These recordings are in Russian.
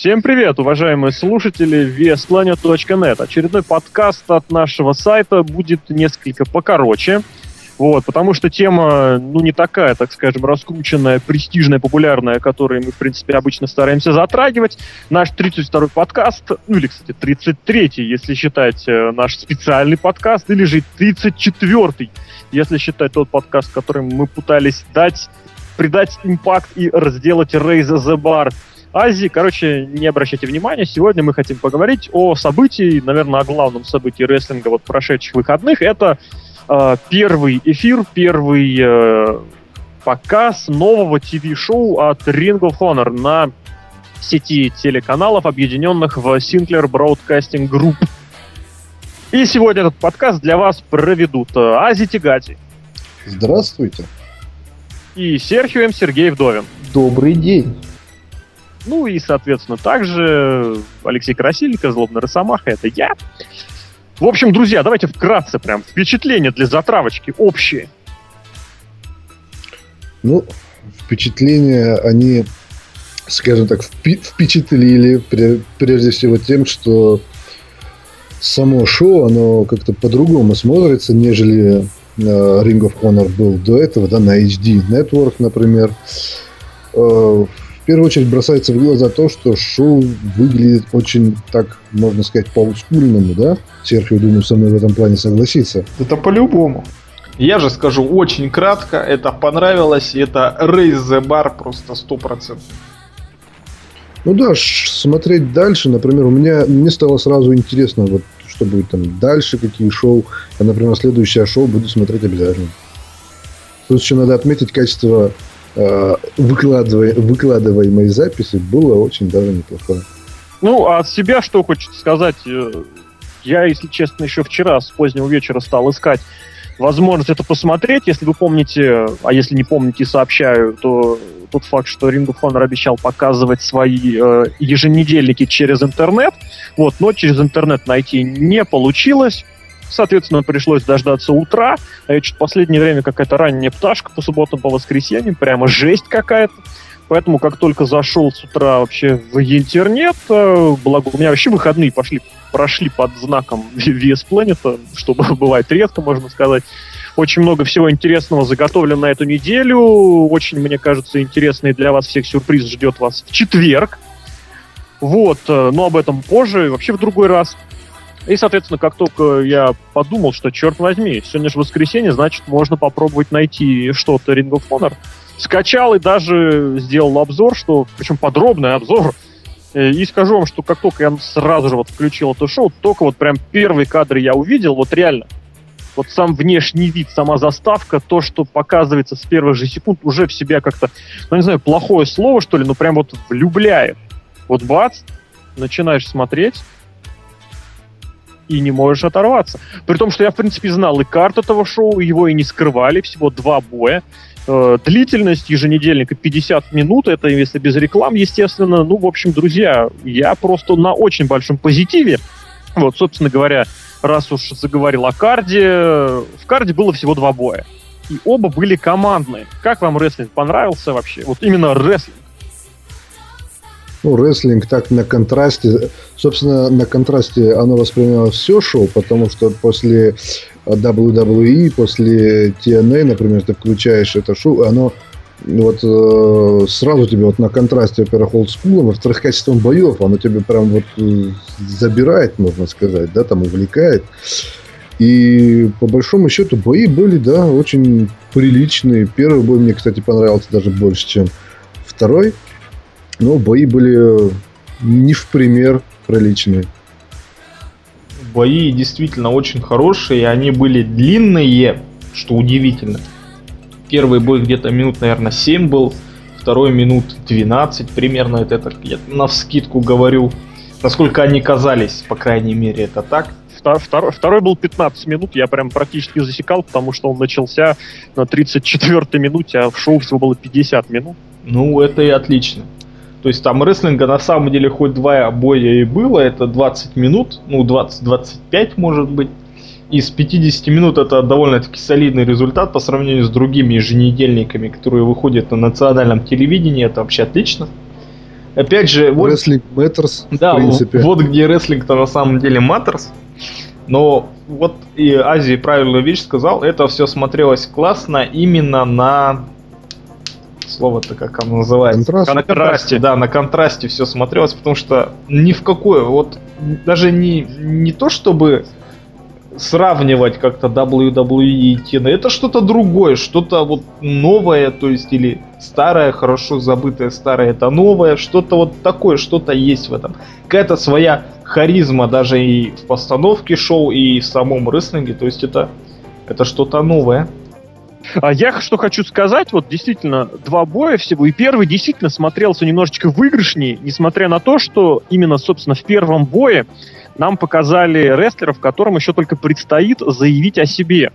Всем привет, уважаемые слушатели VSPlanet.net. Очередной подкаст от нашего сайта будет несколько покороче. Вот, потому что тема, ну, не такая, так скажем, раскрученная, престижная, популярная, которую мы, в принципе, обычно стараемся затрагивать. Наш 32-й подкаст, ну, или, кстати, 33-й, если считать э, наш специальный подкаст, или же 34-й, если считать тот подкаст, которым мы пытались дать, придать импакт и разделать Raise the Bar Азии. Короче, не обращайте внимания, сегодня мы хотим поговорить о событии, наверное, о главном событии рестлинга вот прошедших выходных. Это э, первый эфир, первый э, показ нового ТВ-шоу от Ring of Honor на сети телеканалов, объединенных в Sinclair Broadcasting Group. И сегодня этот подкаст для вас проведут э, Ази Тигати. Здравствуйте. И Серхио М. Сергей Вдовин. Добрый день. Ну и, соответственно, также Алексей Красильников, Злобный Росомаха, это я. В общем, друзья, давайте вкратце прям впечатления для затравочки общие. Ну, впечатления, они, скажем так, впечатлили прежде всего тем, что само шоу, оно как-то по-другому смотрится, нежели э, Ring of Honor был до этого, да, на HD Network, например. В первую очередь бросается в глаза то, что шоу выглядит очень, так можно сказать, по-олдскульному, да? Серхио, думаю, со мной в этом плане согласится. Это по-любому. Я же скажу очень кратко, это понравилось, это Raise the Bar просто 100%. Ну да, смотреть дальше, например, у меня мне стало сразу интересно, вот что будет там дальше, какие шоу. Я, например, следующее шоу буду смотреть обязательно. Тут еще надо отметить качество выкладываемой записи было очень даже неплохое. Ну, а от себя что хочется сказать? Э, я, если честно, еще вчера с позднего вечера стал искать возможность это посмотреть. Если вы помните, а если не помните, сообщаю, то тот факт, что Ring of Honor обещал показывать свои э, еженедельники через интернет, вот, но через интернет найти не получилось. Соответственно, пришлось дождаться утра. А я что-то в последнее время какая-то ранняя пташка по субботам, по воскресеньям. Прямо жесть какая-то. Поэтому, как только зашел с утра вообще в интернет, э, благо у меня вообще выходные пошли, прошли под знаком VS Planet, что бывает редко, можно сказать. Очень много всего интересного заготовлено на эту неделю. Очень, мне кажется, интересный для вас всех сюрприз ждет вас в четверг. Вот, э, но об этом позже, вообще в другой раз. И, соответственно, как только я подумал, что, черт возьми, сегодня же воскресенье, значит, можно попробовать найти что-то Ring of Honor, скачал и даже сделал обзор, что, причем подробный обзор, э, и скажу вам, что как только я сразу же вот включил это шоу, только вот прям первые кадры я увидел, вот реально, вот сам внешний вид, сама заставка, то, что показывается с первых же секунд, уже в себя как-то, ну, не знаю, плохое слово, что ли, но прям вот влюбляет. Вот бац, начинаешь смотреть, и не можешь оторваться. При том, что я, в принципе, знал и карт этого шоу, его и не скрывали, всего два боя. Э, длительность еженедельника 50 минут, это если без реклам, естественно. Ну, в общем, друзья, я просто на очень большом позитиве. Вот, собственно говоря, раз уж заговорил о карде, в карде было всего два боя. И оба были командные. Как вам рестлинг понравился вообще? Вот именно рестлинг ну, рестлинг так на контрасте. Собственно, на контрасте оно воспринимало все шоу, потому что после WWE, после TNA, например, ты включаешь это шоу, оно вот э, сразу тебе вот на контрасте, во-первых, олдскулом, во-вторых, качеством боев, оно тебе прям вот э, забирает, можно сказать, да, там увлекает. И по большому счету бои были, да, очень приличные. Первый бой мне, кстати, понравился даже больше, чем второй. Но бои были не в пример приличные. Бои действительно очень хорошие, они были длинные, что удивительно. Первый бой где-то минут, наверное, 7 был, второй минут 12 примерно, это, это я на вскидку говорю. Насколько они казались, по крайней мере, это так. Второй, второй был 15 минут, я прям практически засекал, потому что он начался на 34-й минуте, а в шоу всего было 50 минут. Ну, это и отлично. То есть там рестлинга на самом деле хоть два боя и было, это 20 минут, ну 20-25 может быть. Из 50 минут это довольно-таки солидный результат по сравнению с другими еженедельниками, которые выходят на национальном телевидении, это вообще отлично. Опять же, вот... Wrestling Matters, да, в принципе. вот где рестлинг-то на самом деле Matters. Но вот и Азии правильную вещь сказал, это все смотрелось классно именно на слово-то как оно называется? Контраст. На контрасте, да, на контрасте все смотрелось, потому что ни в какое, вот даже не, не то чтобы сравнивать как-то WWE и TNA, это что-то другое, что-то вот новое, то есть или старое, хорошо забытое старое, это новое, что-то вот такое, что-то есть в этом. Какая-то своя харизма даже и в постановке шоу, и в самом рестлинге, то есть это, это что-то новое. А я что хочу сказать, вот действительно, два боя всего, и первый действительно смотрелся немножечко выигрышнее, несмотря на то, что именно, собственно, в первом бое нам показали рестлеров, которым еще только предстоит заявить о себе.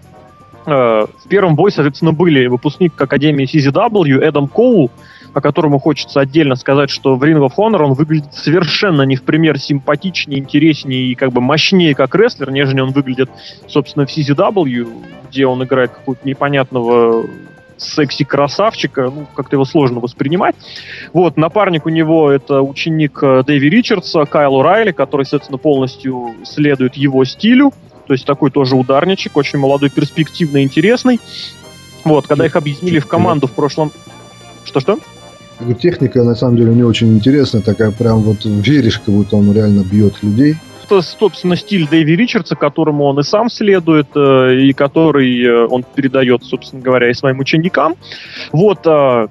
Э, в первом бое, соответственно, были выпускник Академии CZW Эдам Коул, о котором хочется отдельно сказать, что в Ring of Honor он выглядит совершенно не в пример симпатичнее, интереснее и как бы мощнее как рестлер, нежели он выглядит, собственно, в CZW, где он играет какого-то непонятного секси-красавчика, ну, как-то его сложно воспринимать. Вот, напарник у него это ученик э, Дэви Ричардса, Кайл Райли, который, соответственно, полностью следует его стилю, то есть такой тоже ударничек, очень молодой, перспективный, интересный. Вот, когда их объединили в команду в прошлом... Что-что? Техника, на самом деле, не очень интересная, такая прям вот веришь, как будто он реально бьет людей. Это, собственно, стиль Дэви Ричардса, которому он и сам следует, э, и который э, он передает, собственно говоря, и своим ученикам. Вот, э,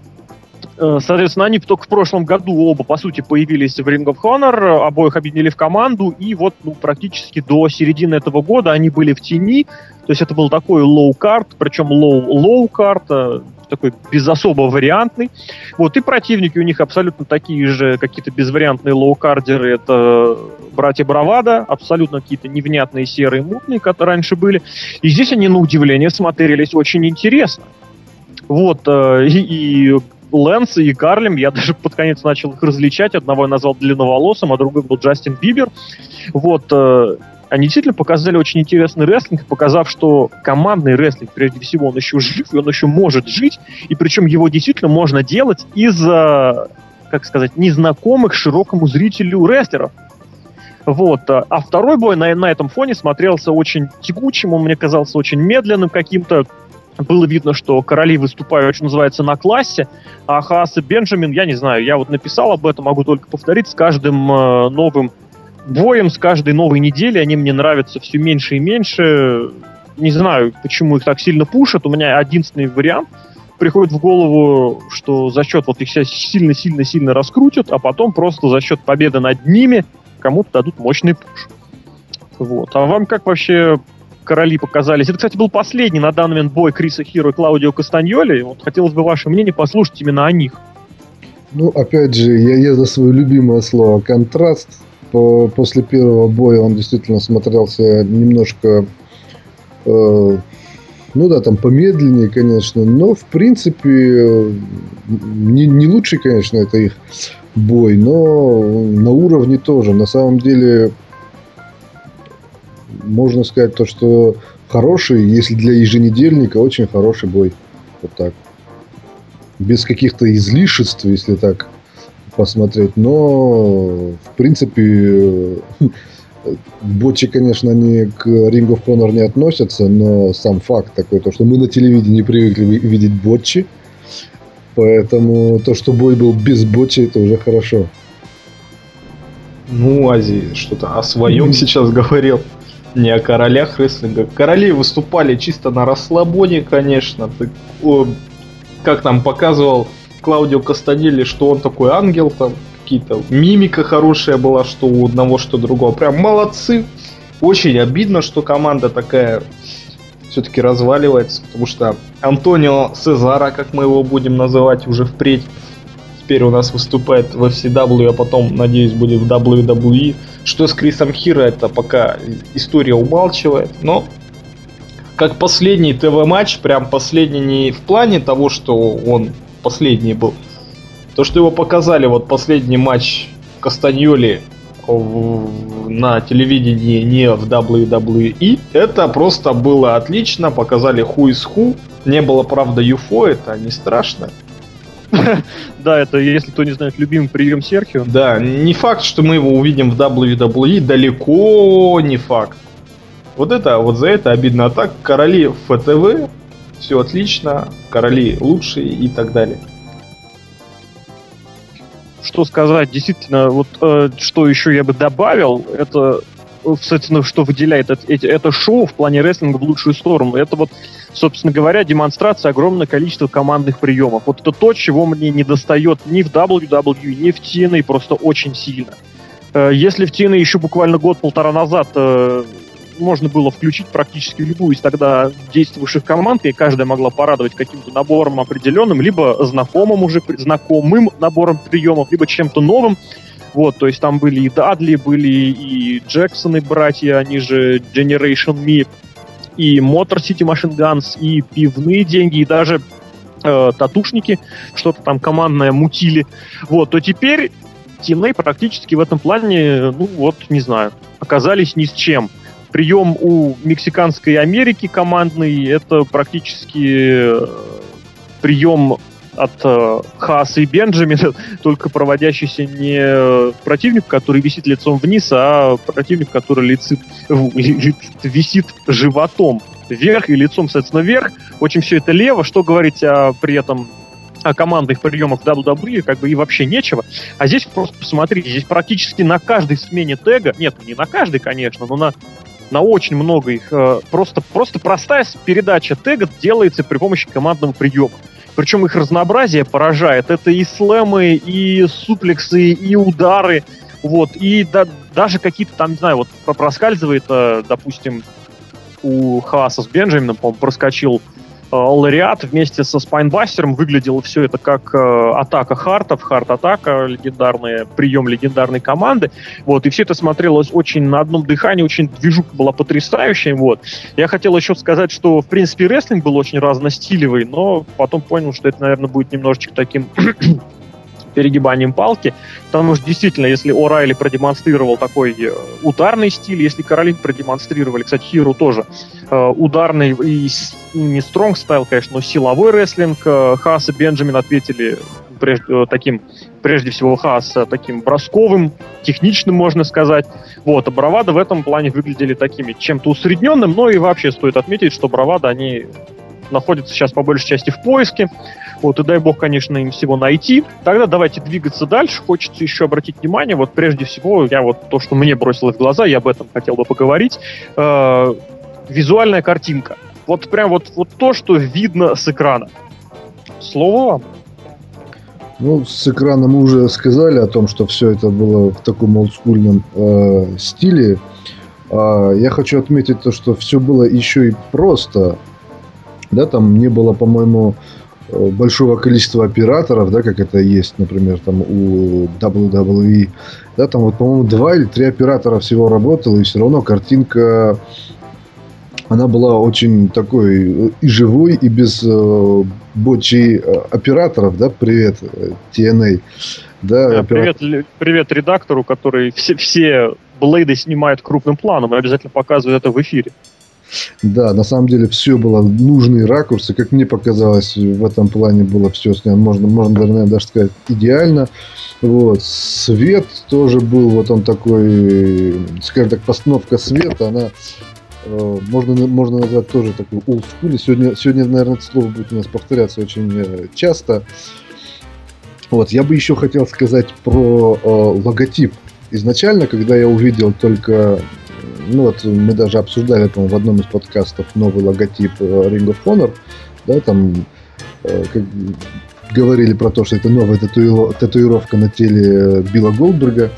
Соответственно, они только в прошлом году оба, по сути, появились в Ring of Honor, обоих объединили в команду, и вот ну, практически до середины этого года они были в тени. То есть это был такой low-card, причем low-low-card, такой без особо вариантный. Вот, и противники у них абсолютно такие же какие-то безвариантные лоукардеры. Это братья Бравадо, абсолютно какие-то невнятные серые мутные, которые раньше были. И здесь они, на удивление, смотрелись очень интересно. Вот, э, и, и Лэнс и Харлем, я даже под конец начал их различать. Одного я назвал длинноволосым, а другой был Джастин Бибер. Вот, э, они действительно показали очень интересный рестлинг, показав, что командный рестлинг, прежде всего, он еще жив, и он еще может жить, и причем его действительно можно делать из, как сказать, незнакомых широкому зрителю рестлеров. Вот. А второй бой на, на этом фоне смотрелся очень тягучим, он мне казался очень медленным каким-то. Было видно, что короли выступают, что называется, на классе, а Хаас и Бенджамин, я не знаю, я вот написал об этом, могу только повторить, с каждым э, новым боем с каждой новой недели они мне нравятся все меньше и меньше. Не знаю, почему их так сильно пушат. У меня единственный вариант приходит в голову, что за счет вот их сейчас сильно-сильно-сильно раскрутят, а потом просто за счет победы над ними кому-то дадут мощный пуш. Вот. А вам как вообще короли показались? Это, кстати, был последний на данный момент бой Криса Хиро и Клаудио Кастаньоли. Вот хотелось бы ваше мнение послушать именно о них. Ну, опять же, я, я за свое любимое слово контраст по, после первого боя он действительно смотрелся немножко, э, ну да, там помедленнее, конечно, но в принципе не, не лучший, конечно, это их бой, но на уровне тоже. На самом деле можно сказать то, что хороший, если для еженедельника, очень хороший бой. Вот так. Без каких-то излишеств, если так посмотреть. Но, в принципе, Ботчи, конечно, они к Ring of Honor не относятся, но сам факт такой, то, что мы на телевидении привыкли видеть Ботчи, поэтому то, что бой был без Ботчи, это уже хорошо. Ну, Ази что-то о своем сейчас говорил, не о королях рестлинга. Короли выступали чисто на расслабоне, конечно. Ты, о, как нам показывал Клаудио Кастанелли, что он такой ангел, там какие-то мимика хорошая была, что у одного, что у другого. Прям молодцы. Очень обидно, что команда такая все-таки разваливается, потому что Антонио Сезара, как мы его будем называть уже впредь, теперь у нас выступает в FCW, а потом, надеюсь, будет в WWE. Что с Крисом Хиро, это пока история умалчивает, но как последний ТВ-матч, прям последний не в плане того, что он последний был. То, что его показали, вот последний матч Кастаньоли на телевидении не в WWE, это просто было отлично, показали ху из ху. Не было, правда, юфо, это не страшно. Да, это, если кто не знает, любимый прием Серхио. Да, не факт, что мы его увидим в WWE, далеко не факт. Вот это, вот за это обидно. А так, короли ФТВ, все отлично, короли лучшие и так далее. Что сказать, действительно, вот э, что еще я бы добавил, это собственно, что выделяет это, это шоу в плане рестлинга в лучшую сторону. Это вот, собственно говоря, демонстрация огромного количества командных приемов. Вот это то, чего мне не достает ни в WWE, ни в TNA, просто очень сильно. Э, если в TNA еще буквально год-полтора назад э, можно было включить практически любую из тогда действующих команд, и каждая могла порадовать каким-то набором определенным, либо знакомым уже, знакомым набором приемов, либо чем-то новым, вот, то есть там были и Дадли, были и Джексоны братья, они же Generation Me, и Motor City Machine Guns, и пивные деньги, и даже э, татушники, что-то там командное мутили. Вот, то теперь TNA практически в этом плане, ну вот, не знаю, оказались ни с чем. Прием у Мексиканской Америки командный, это практически э, прием от э, Хааса и Бенджамина, только проводящийся не противник, который висит лицом вниз, а противник, который лицит, висит животом вверх и лицом, соответственно, вверх. Очень все это лево. Что говорить о, при этом о командных приемах WWE как бы и вообще нечего. А здесь просто посмотрите, здесь практически на каждой смене тега, нет, не на каждой, конечно, но на на очень много их. Э, просто, просто простая передача тега делается при помощи командного приема. Причем их разнообразие поражает. Это и слэмы, и суплексы, и удары. Вот, и да, даже какие-то там, не знаю, вот проскальзывает, э, допустим, у Хааса с Бенджамином, по проскочил Лариат вместе со Спайнбастером. Выглядело все это как э, атака Хартов, Харт-атака, легендарный прием легендарной команды. Вот, и все это смотрелось очень на одном дыхании, очень движуха была потрясающая. Вот. Я хотел еще сказать, что, в принципе, рестлинг был очень разностилевый, но потом понял, что это, наверное, будет немножечко таким перегибанием палки, потому что действительно, если О'Райли продемонстрировал такой э, ударный стиль, если Каролин продемонстрировали, кстати, Хиру тоже, э, ударный и не стронг стайл, конечно, но силовой рестлинг, э, Хас и Бенджамин ответили прежде, таким, прежде всего Хас таким бросковым, техничным, можно сказать. Вот, а Бравада в этом плане выглядели такими чем-то усредненным, но и вообще стоит отметить, что Бравада, они находятся сейчас по большей части в поиске. Вот, и дай бог, конечно, им всего найти. Тогда давайте двигаться дальше. Хочется еще обратить внимание, вот прежде всего, я вот то, что мне бросилось в глаза, я об этом хотел бы поговорить. Э, визуальная картинка. Вот прям вот, вот то, что видно с экрана. Слово вам. Ну, с экрана мы уже сказали о том, что все это было в таком олдскульном э, стиле. Э, я хочу отметить то, что все было еще и просто. Да, там не было, по-моему, большого количества операторов, да, как это есть, например, там у WWE, да, там вот, по-моему, два или три оператора всего работало, и все равно картинка, она была очень такой и живой, и без э, бочи э, операторов, да, привет, TNA. Да, да оператор... привет, привет редактору, который все, все блейды снимает крупным планом и обязательно показывает это в эфире. Да, на самом деле все было нужные ракурсы. Как мне показалось, в этом плане было все снято. Можно, можно наверное, даже сказать, идеально. Вот. Свет тоже был, вот он такой, скажем так, постановка света, она э, можно, можно назвать тоже такой олдскули. Сегодня, сегодня, наверное, это слово будет у нас повторяться очень э, часто. Вот, я бы еще хотел сказать про э, логотип. Изначально, когда я увидел только ну вот мы даже обсуждали, по в одном из подкастов новый логотип э, Ring of Honor, да, там э, как, говорили про то, что это новая татуировка, татуировка на теле Билла Голдберга.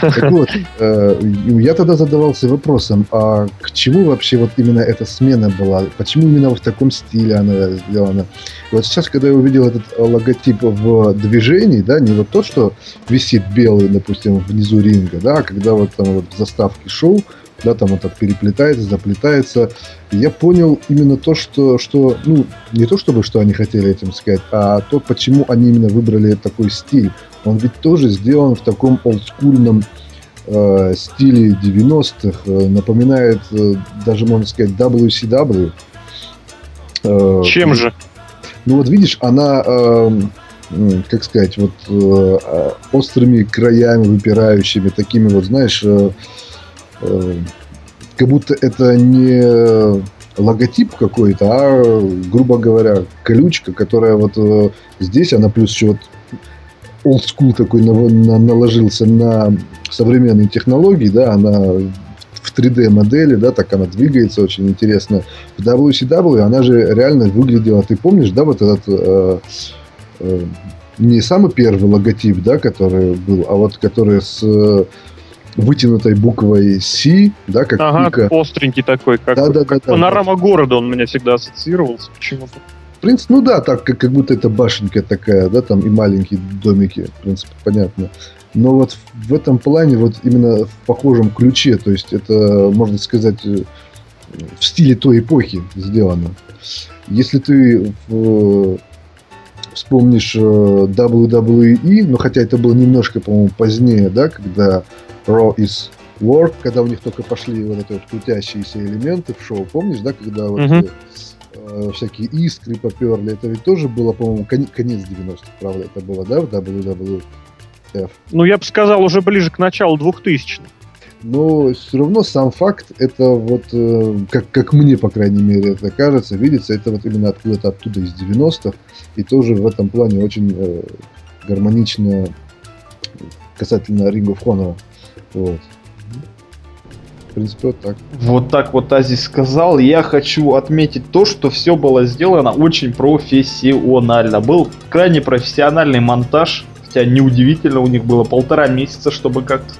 Так вот, э, я тогда задавался вопросом, а к чему вообще вот именно эта смена была? Почему именно в таком стиле она сделана? вот сейчас, когда я увидел этот логотип в движении, да, не вот то, что висит белый, допустим, внизу ринга, да, а когда вот там вот заставке шоу, да, там вот так переплетается, заплетается. И я понял именно то, что, что, ну, не то чтобы, что они хотели этим сказать, а то, почему они именно выбрали такой стиль. Он ведь тоже сделан в таком олдскульном э, стиле 90-х, э, напоминает э, даже, можно сказать, WCW. Э, Чем же? Ну вот видишь, она... Э, как сказать, вот э, а, острыми краями, выпирающими, такими вот, знаешь, э, э, как будто это не логотип какой-то, а, грубо говоря, колючка, которая вот э, здесь, она плюс еще вот old school такой на, на, наложился на современные технологии, да, она в 3D модели, да, так она двигается очень интересно. В WCW она же реально выглядела, ты помнишь, да, вот этот э, э, не самый первый логотип, да, который был, а вот который с э, вытянутой буквой C, да, как ага, пика. остренький такой, как, да, да, как да, панорама да. города он меня всегда ассоциировался почему-то. В принципе, ну да, так, как, как будто это башенка такая, да, там и маленькие домики, в принципе, понятно. Но вот в этом плане, вот именно в похожем ключе, то есть это, можно сказать, э, в стиле той эпохи сделано. Если ты в, вспомнишь э, WWE, ну хотя это было немножко, по-моему, позднее, да, когда Raw is War, когда у них только пошли вот эти вот крутящиеся элементы в шоу, помнишь, да, когда вот uh-huh. э, всякие искры поперли, это ведь тоже было, по-моему, кон- конец 90-х, правда, это было, да, в WWE? Ну, я бы сказал, уже ближе к началу 2000-х. Но все равно сам факт, это вот, э, как, как мне, по крайней мере, это кажется, видится, это вот именно откуда-то оттуда из 90-х, и тоже в этом плане очень э, гармонично касательно Ring of Honor. Вот. В принципе, вот так. Вот так вот Ази сказал. Я хочу отметить то, что все было сделано очень профессионально. Был крайне профессиональный монтаж Хотя неудивительно, у них было полтора месяца, чтобы как-то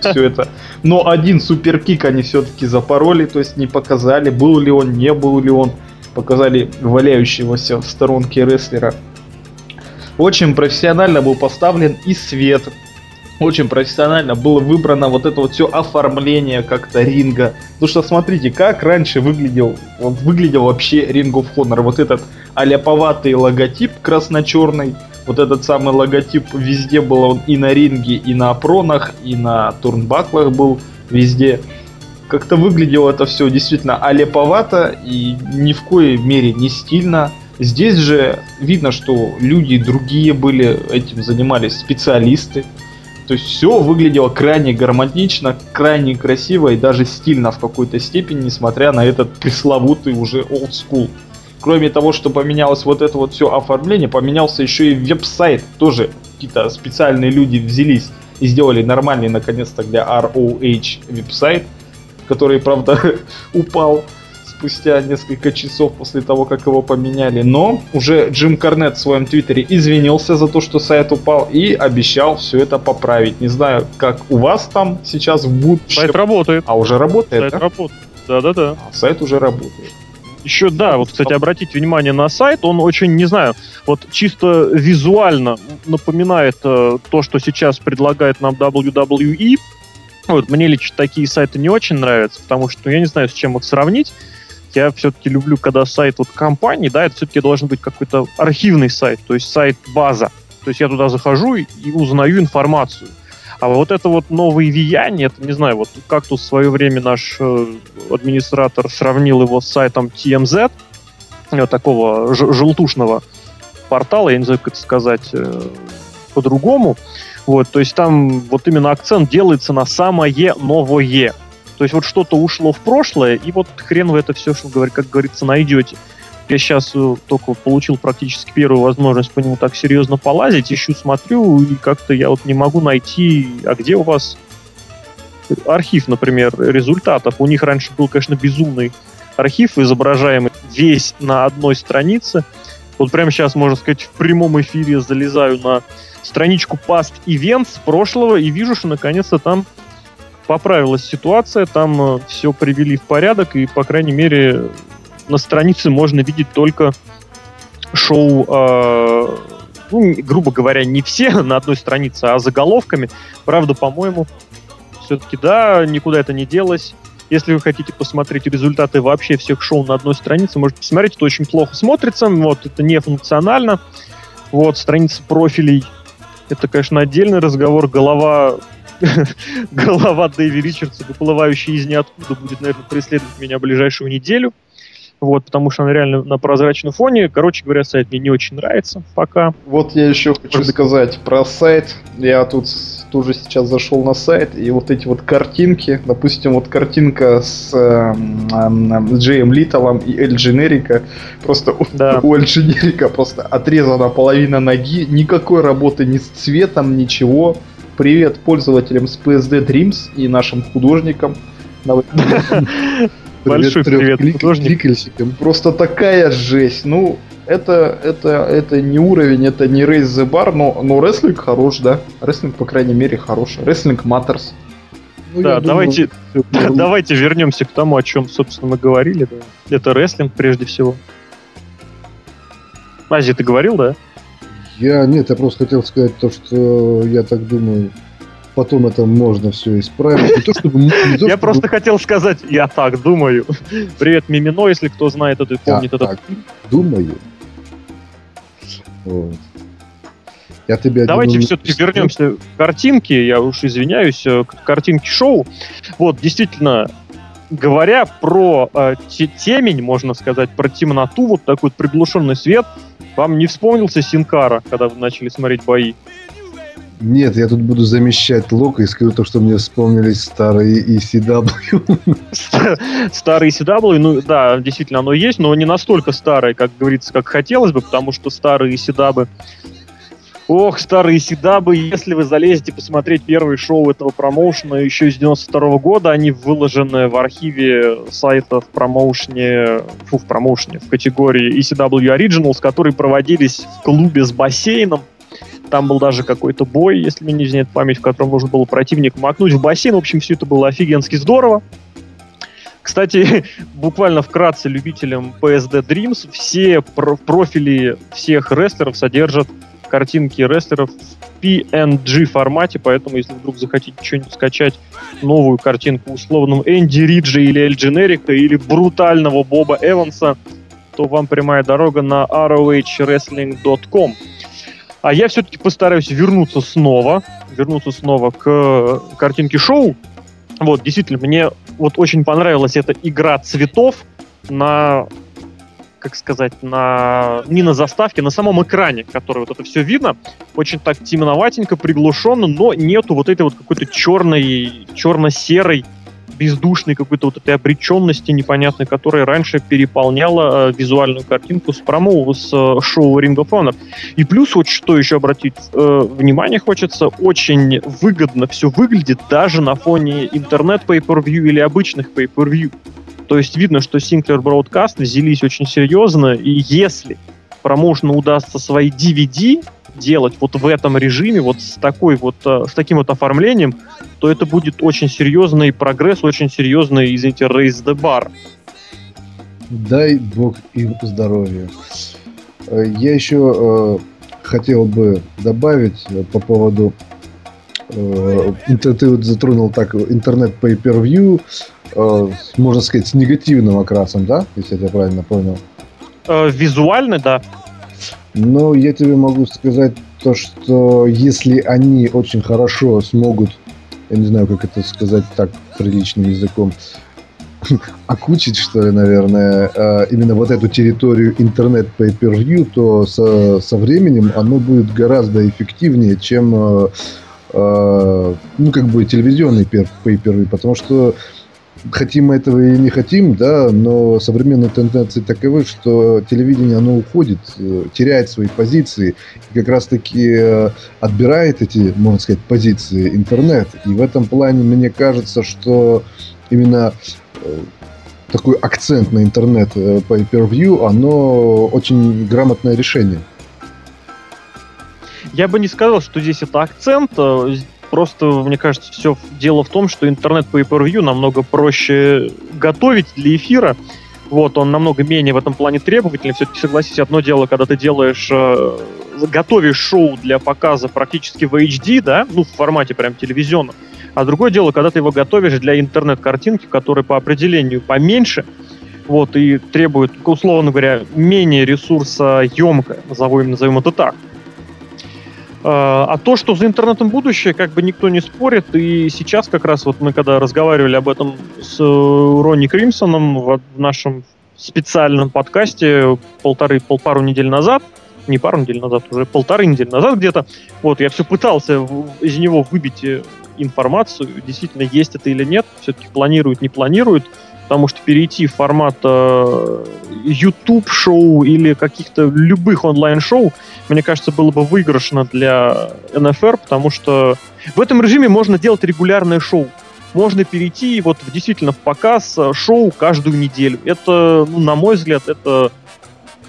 все это. Но один суперкик они все-таки запороли, то есть не показали, был ли он, не был ли он. Показали валяющегося в сторонке рестлера. Очень профессионально был поставлен и свет. Очень профессионально было выбрано вот это вот все оформление как-то ринга. Потому что смотрите, как раньше выглядел, выглядел вообще Ring of Honor. Вот этот аляповатый логотип красно-черный вот этот самый логотип везде был, он и на ринге, и на пронах, и на турнбаклах был везде. Как-то выглядело это все действительно алеповато и ни в коей мере не стильно. Здесь же видно, что люди другие были, этим занимались специалисты. То есть все выглядело крайне гармонично, крайне красиво и даже стильно в какой-то степени, несмотря на этот пресловутый уже old school кроме того, что поменялось вот это вот все оформление, поменялся еще и веб-сайт. Тоже какие-то специальные люди взялись и сделали нормальный, наконец-то, для ROH веб-сайт, который, правда, упал спустя несколько часов после того, как его поменяли. Но уже Джим Корнет в своем твиттере извинился за то, что сайт упал и обещал все это поправить. Не знаю, как у вас там сейчас в будущем. Сайт работает. А уже работает, Сайт да? работает. Да-да-да. А, сайт уже работает. Еще, да, вот, кстати, обратите внимание на сайт, он очень, не знаю, вот чисто визуально напоминает э, то, что сейчас предлагает нам WWE. Вот, мне лично такие сайты не очень нравятся, потому что, ну, я не знаю, с чем их сравнить. Я все-таки люблю, когда сайт вот компании, да, это все-таки должен быть какой-то архивный сайт, то есть сайт-база. То есть я туда захожу и, узнаю информацию. А вот это вот новые влияние, это, не знаю, вот как тут в свое время наш э, администратор сравнил его с сайтом TMZ, э, такого желтушного портала, я не знаю, как это сказать э, по-другому. Вот, то есть там вот именно акцент делается на самое новое. То есть вот что-то ушло в прошлое, и вот хрен вы это все, что, как говорится, найдете. Я сейчас э, только получил практически первую возможность по нему так серьезно полазить, ищу, смотрю, и как-то я вот не могу найти, а где у вас архив, например, результатов. У них раньше был, конечно, безумный архив, изображаемый весь на одной странице. Вот прямо сейчас, можно сказать, в прямом эфире залезаю на страничку Past Events прошлого и вижу, что наконец-то там поправилась ситуация, там э, все привели в порядок, и, по крайней мере, на странице можно видеть только шоу, э, ну, грубо говоря, не все на одной странице, а заголовками. Правда, по-моему, все-таки да, никуда это не делось. Если вы хотите посмотреть результаты вообще всех шоу на одной странице, можете посмотреть, это очень плохо смотрится, вот, это не функционально. Вот, страница профилей, это, конечно, отдельный разговор, голова голова Дэви Ричардса, выплывающая из ниоткуда, будет, наверное, преследовать меня ближайшую неделю. вот, потому что она реально на прозрачном фоне. Короче говоря, сайт мне не очень нравится пока. Вот я еще хочу Просто... сказать про сайт. Я тут тоже сейчас зашел на сайт, и вот эти вот картинки, допустим, вот картинка с, э, э, Джеем Литтлом и Эль Дженерика, просто да. у Эль Дженерика просто отрезана половина ноги, никакой работы ни с цветом, ничего. Привет пользователям с PSD Dreams и нашим художникам. Большой привет художникам. Просто такая жесть. Ну, это, это, это не уровень, это не Race the Bar, но, но рестлинг хорош, да. Рестлинг, по крайней мере, хороший. Рестлинг Matters. Ну, да, давайте, думаю, давайте вернемся к тому, о чем, собственно, мы говорили. Да. Это рестлинг прежде всего. Ази, ты говорил, да? Я нет, я просто хотел сказать то, что я так думаю, потом это можно все исправить. Не то, чтобы, не то, я просто хотел сказать, я так думаю. Привет, Мимино, если кто знает это и помнит я этот. Так думаю. Вот. Я тебе Давайте все-таки вернемся к картинке. Я уж извиняюсь, э, к картинке шоу. Вот, действительно, говоря про э, темень, можно сказать, про темноту, вот такой вот приглушенный свет, вам не вспомнился Синкара, когда вы начали смотреть бои? Нет, я тут буду замещать Лок и скажу то, что мне вспомнились старые ECW. Старые ECW, ну да, действительно оно есть, но не настолько старые, как говорится, как хотелось бы, потому что старые ECW Ох, старые седабы, если вы залезете посмотреть первые шоу этого промоушена еще из 92 -го года, они выложены в архиве сайта в промоушне, фу, в промоушне, в категории ECW Originals, которые проводились в клубе с бассейном. Там был даже какой-то бой, если мне не изменяет память, в котором нужно было противник макнуть в бассейн. В общем, все это было офигенски здорово. Кстати, буквально вкратце любителям PSD Dreams все профили всех рестлеров содержат картинки рестлеров в PNG формате, поэтому если вдруг захотите что-нибудь скачать, новую картинку условным Энди Риджи или Эль Дженерика или брутального Боба Эванса, то вам прямая дорога на rohwrestling.com. А я все-таки постараюсь вернуться снова, вернуться снова к картинке шоу. Вот, действительно, мне вот очень понравилась эта игра цветов на как сказать, на не на заставке, на самом экране, который вот это все видно, очень так темноватенько, приглушенно, но нету вот этой вот какой-то черной, черно-серой бездушной какой-то вот этой обреченности непонятной, которая раньше переполняла э, визуальную картинку с промо с э, шоу Ring of Honor. И плюс вот что еще обратить э, внимание хочется, очень выгодно все выглядит даже на фоне интернет pay-per-view или обычных pay-per-view. То есть видно, что Sinclair Broadcast взялись очень серьезно, и если промоушену удастся свои DVD делать вот в этом режиме, вот с такой вот, э, с таким вот оформлением, то это будет очень серьезный прогресс, очень серьезный, извините, raise the bar. Дай бог им здоровья. Э, я еще э, хотел бы добавить э, по поводу э, ты вот затронул так интернет pay per view э, можно сказать, с негативным окрасом, да? Если я тебя правильно понял. Э, визуально, да. Но я тебе могу сказать то, что если они очень хорошо смогут, я не знаю, как это сказать так приличным языком, окучить, что ли, наверное, э, именно вот эту территорию интернет pay per view, то со, со временем оно будет гораздо эффективнее, чем э, э, ну, как бы телевизионный pay per view, потому что хотим мы этого или не хотим, да, но современные тенденции таковы, что телевидение, оно уходит, э, теряет свои позиции, и как раз-таки э, отбирает эти, можно сказать, позиции интернет. И в этом плане мне кажется, что именно э, такой акцент на интернет по pay-per-view, оно очень грамотное решение. Я бы не сказал, что здесь это акцент. Просто, мне кажется, все дело в том, что интернет по pay-per-view намного проще готовить для эфира. Вот, он намного менее в этом плане требовательный. Все-таки, согласись, одно дело, когда ты делаешь, э, готовишь шоу для показа практически в HD, да, ну, в формате прям телевизионном. А другое дело, когда ты его готовишь для интернет-картинки, которая по определению поменьше, вот, и требует, условно говоря, менее ресурса емкая, назовем, назовем это так. А, а то, что за интернетом будущее, как бы никто не спорит. И сейчас как раз вот мы когда разговаривали об этом с э, Ронни Кримсоном в нашем специальном подкасте полторы, пол, пару недель назад, не пару недель назад, уже полторы недели назад где-то. Вот, я все пытался из него выбить э, информацию, действительно есть это или нет, все-таки планируют, не планируют, потому что перейти в формат э, YouTube-шоу или каких-то любых онлайн-шоу, мне кажется, было бы выигрышно для НФР, потому что в этом режиме можно делать регулярное шоу. Можно перейти вот действительно в показ э, шоу каждую неделю. Это, ну, на мой взгляд, это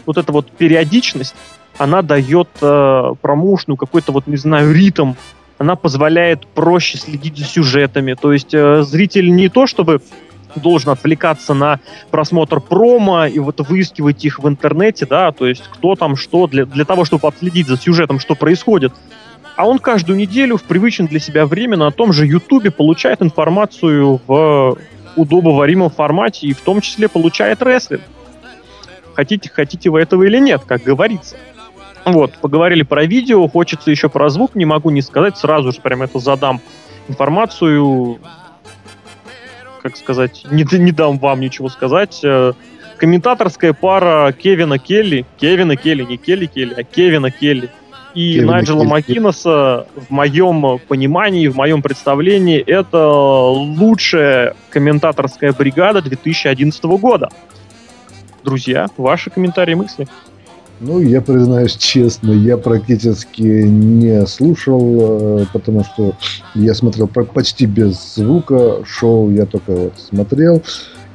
вот эта вот периодичность, она дает э, промоушну какой-то вот, не знаю, ритм, она позволяет проще следить за сюжетами. То есть э, зритель не то, чтобы должен отвлекаться на просмотр промо и вот выискивать их в интернете, да, то есть кто там что, для, для того, чтобы отследить за сюжетом, что происходит. А он каждую неделю в привычном для себя время на том же Ютубе получает информацию в удобоваримом формате и в том числе получает рестлинг. Хотите, хотите вы этого или нет, как говорится. Вот, поговорили про видео, хочется еще про звук, не могу не сказать, сразу же прям это задам информацию, как сказать, не, не дам вам ничего сказать. Э, комментаторская пара Кевина Келли, Кевина Келли, не Келли Келли, а Кевина Келли и Кевина Найджела Келли. Макинеса, в моем понимании, в моем представлении, это лучшая комментаторская бригада 2011 года. Друзья, ваши комментарии, мысли? Ну, я признаюсь честно, я практически не слушал, э, потому что я смотрел почти без звука шоу, я только вот смотрел.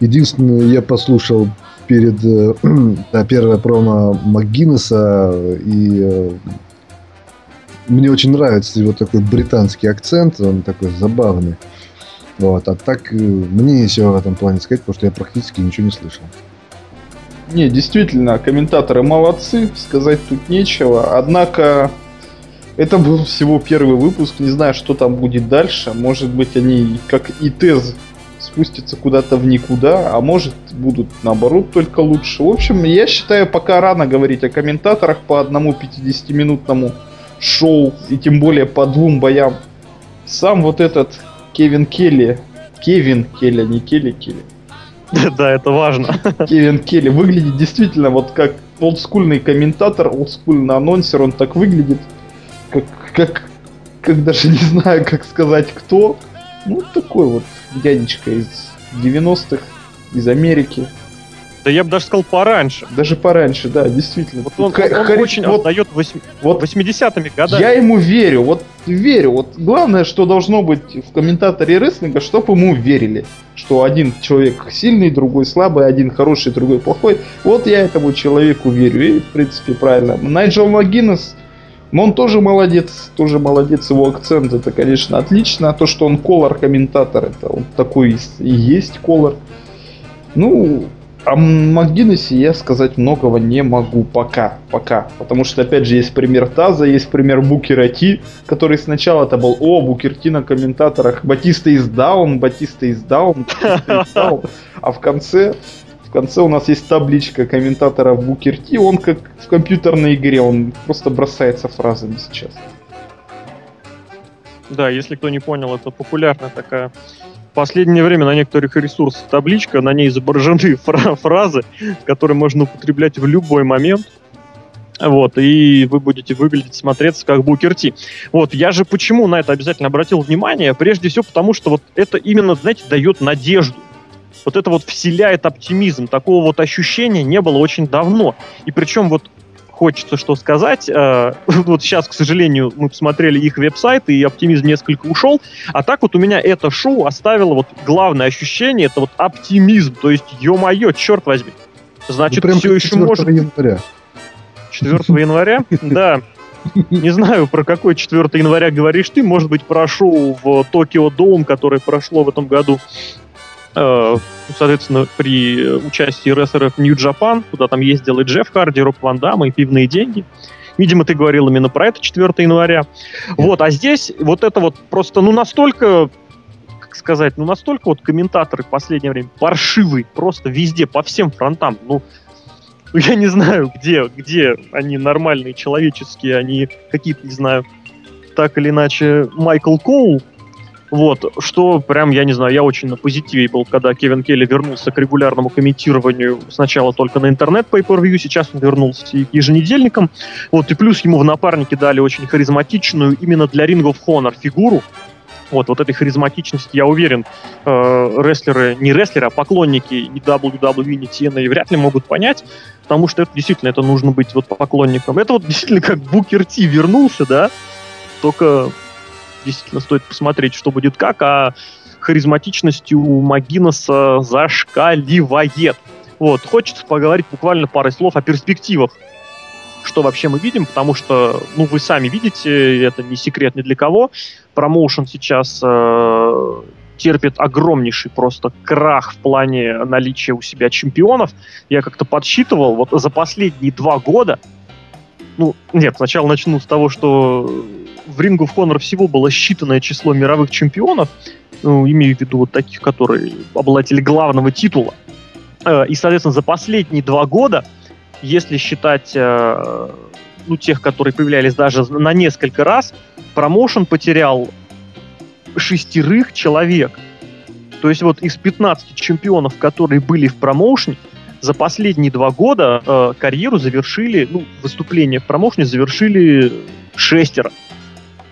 Единственное, я послушал перед э, да, первое промо МакГиннеса, и э, мне очень нравится его такой британский акцент, он такой забавный. Вот, а так мне нечего в этом плане сказать, потому что я практически ничего не слышал. Не, действительно, комментаторы молодцы, сказать тут нечего. Однако, это был всего первый выпуск, не знаю, что там будет дальше. Может быть, они, как и тез, спустятся куда-то в никуда, а может, будут наоборот только лучше. В общем, я считаю, пока рано говорить о комментаторах по одному 50-минутному шоу, и тем более по двум боям. Сам вот этот Кевин Келли, Кевин Келли, не Келли Келли, Да, это важно. Кевин Келли выглядит действительно вот как олдскульный комментатор, олдскульный анонсер, он так выглядит, как, как, как даже не знаю, как сказать кто. Ну, такой вот дядечка из 90-х, из Америки. Да я бы даже сказал пораньше. Даже пораньше, да, действительно. Вот он, Х- он Харри... очень вот, отдает 8... вот 80-ми годами. Я ему верю, вот верю. Вот главное, что должно быть в комментаторе рестлинга, чтобы ему верили. Что один человек сильный, другой слабый, один хороший, другой плохой. Вот я этому человеку верю. И, в принципе, правильно. Найджел Магинес, ну, он тоже молодец, тоже молодец, его акцент, это, конечно, отлично. А то, что он колор-комментатор, это он такой и есть колор. Ну, о МакГиннесе я сказать многого не могу пока, пока. Потому что, опять же, есть пример Таза, есть пример Букера Ти, который сначала это был, о, Букер Ти на комментаторах, Батиста из даун, Батиста из даун, а в конце в конце у нас есть табличка комментатора Букер Ти, он как в компьютерной игре, он просто бросается фразами сейчас. Да, если кто не понял, это популярная такая последнее время на некоторых ресурсах табличка, на ней изображены фра- фразы, которые можно употреблять в любой момент. Вот, и вы будете выглядеть, смотреться как Букер Ти. Вот, я же почему на это обязательно обратил внимание? Прежде всего потому, что вот это именно, знаете, дает надежду. Вот это вот вселяет оптимизм. Такого вот ощущения не было очень давно. И причем вот хочется что сказать. Э, вот сейчас, к сожалению, мы посмотрели их веб-сайт, и оптимизм несколько ушел. А так вот у меня это шоу оставило вот главное ощущение, это вот оптимизм. То есть, ё-моё, черт возьми. Значит, ну, все еще может... января. 4 января? Да. Не знаю, про какой 4 января говоришь ты. Может быть, про шоу в Токио Доум, которое прошло в этом году соответственно, при участии рестлеров New Japan, куда там ездил и Джефф Харди, Роб Ван Дам, и пивные деньги. Видимо, ты говорил именно про это 4 января. Вот, а здесь вот это вот просто, ну, настолько как сказать, ну настолько вот комментаторы в последнее время паршивые, просто везде, по всем фронтам. Ну, ну я не знаю, где, где они нормальные, человеческие, они какие-то, не знаю, так или иначе, Майкл Коул, Вот, что прям, я не знаю, я очень на позитиве был, когда Кевин Келли вернулся к регулярному комментированию сначала только на интернет pay per view сейчас он вернулся к еженедельникам. Вот, и плюс ему в напарнике дали очень харизматичную именно для Ring of Honor фигуру, вот, вот этой харизматичности, я уверен, э, рестлеры, не рестлеры, а поклонники ни WWE, ни TNA вряд ли могут понять, потому что это действительно это нужно быть вот поклонником. Это вот действительно как Букер Ти вернулся, да, только действительно стоит посмотреть, что будет как, а харизматичность у Магинеса зашкаливает. Вот, хочется поговорить буквально парой слов о перспективах что вообще мы видим, потому что, ну, вы сами видите, это не секрет ни для кого. Промоушен сейчас э, терпит огромнейший просто крах в плане наличия у себя чемпионов. Я как-то подсчитывал, вот за последние два года, ну, нет, сначала начну с того, что в Рингу в Honor всего было считанное число мировых чемпионов, ну, имею в виду вот таких, которые обладатели главного титула. Э, и, соответственно, за последние два года если считать э, ну, тех, которые появлялись даже на несколько раз, промоушен потерял шестерых человек. То есть вот из 15 чемпионов, которые были в промоушене, за последние два года э, карьеру завершили, ну, выступление в промоушене завершили шестеро.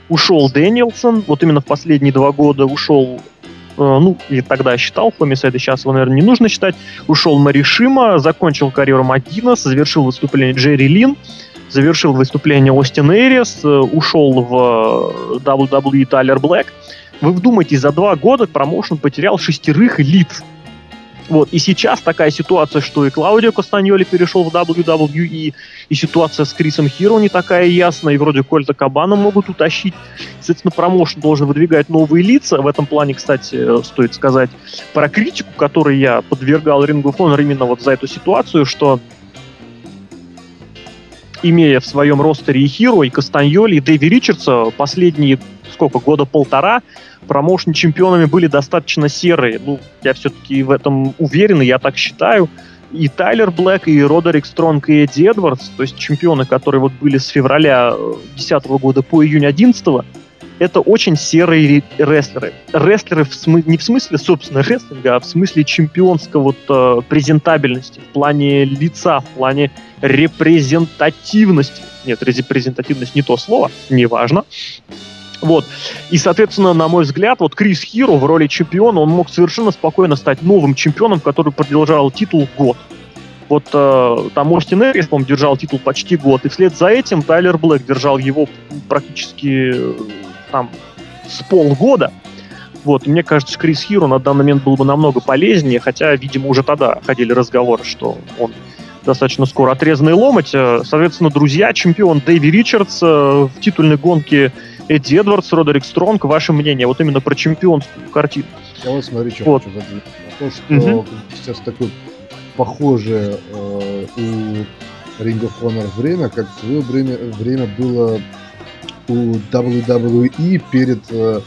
Ушел Дэниелсон, вот именно в последние два года ушел Э, ну, и тогда считал Хомисайда, сейчас его, наверное, не нужно считать, ушел Маришима, закончил карьеру Магинес, завершил выступление Джерри Лин, завершил выступление Остин Эрис, э, ушел в WWE Тайлер Блэк. Вы вдумайтесь, за два года промоушен потерял шестерых элит. Вот. И сейчас такая ситуация, что и Клаудио Кастаньоли перешел в WWE, и ситуация с Крисом Хиро не такая ясная, и вроде Кольта Кабана могут утащить. Соответственно, промоушен должен выдвигать новые лица. В этом плане, кстати, стоит сказать про критику, которой я подвергал Рингу Honor именно вот за эту ситуацию, что имея в своем ростере и Хиро, и Кастаньоли, и Дэви Ричардса, последние сколько, года полтора, промоушен чемпионами были достаточно серые. Ну, я все-таки в этом уверен, и я так считаю. И Тайлер Блэк, и Родерик Стронг, и Эдди Эдвардс, то есть чемпионы, которые вот были с февраля 2010 э, года по июнь 2011, это очень серые рестлеры. Рестлеры в смы- не в смысле, собственно, рестлинга, а в смысле чемпионской вот э, презентабельности, в плане лица, в плане репрезентативности. Нет, репрезентативность не то слово, неважно. Вот. И, соответственно, на мой взгляд, вот Крис Хиро в роли чемпиона, он мог совершенно спокойно стать новым чемпионом, который продолжал титул год. Вот э, там Остин Эрис, по держал титул почти год, и вслед за этим Тайлер Блэк держал его практически э, там с полгода. Вот, мне кажется, Крис Хиро на данный момент был бы намного полезнее, хотя, видимо, уже тогда ходили разговоры, что он достаточно скоро отрезанный ломоть. Э, соответственно, друзья, чемпион Дэви Ричардс э, в титульной гонке Эдди Эдвардс, Родерик Стронг. Ваше мнение вот именно про чемпионскую картину? Я вот смотри, что вот. хочу задать. То, что угу. сейчас такое похожее э, у Ring of Honor время, как в свое время, время было у WWE перед э,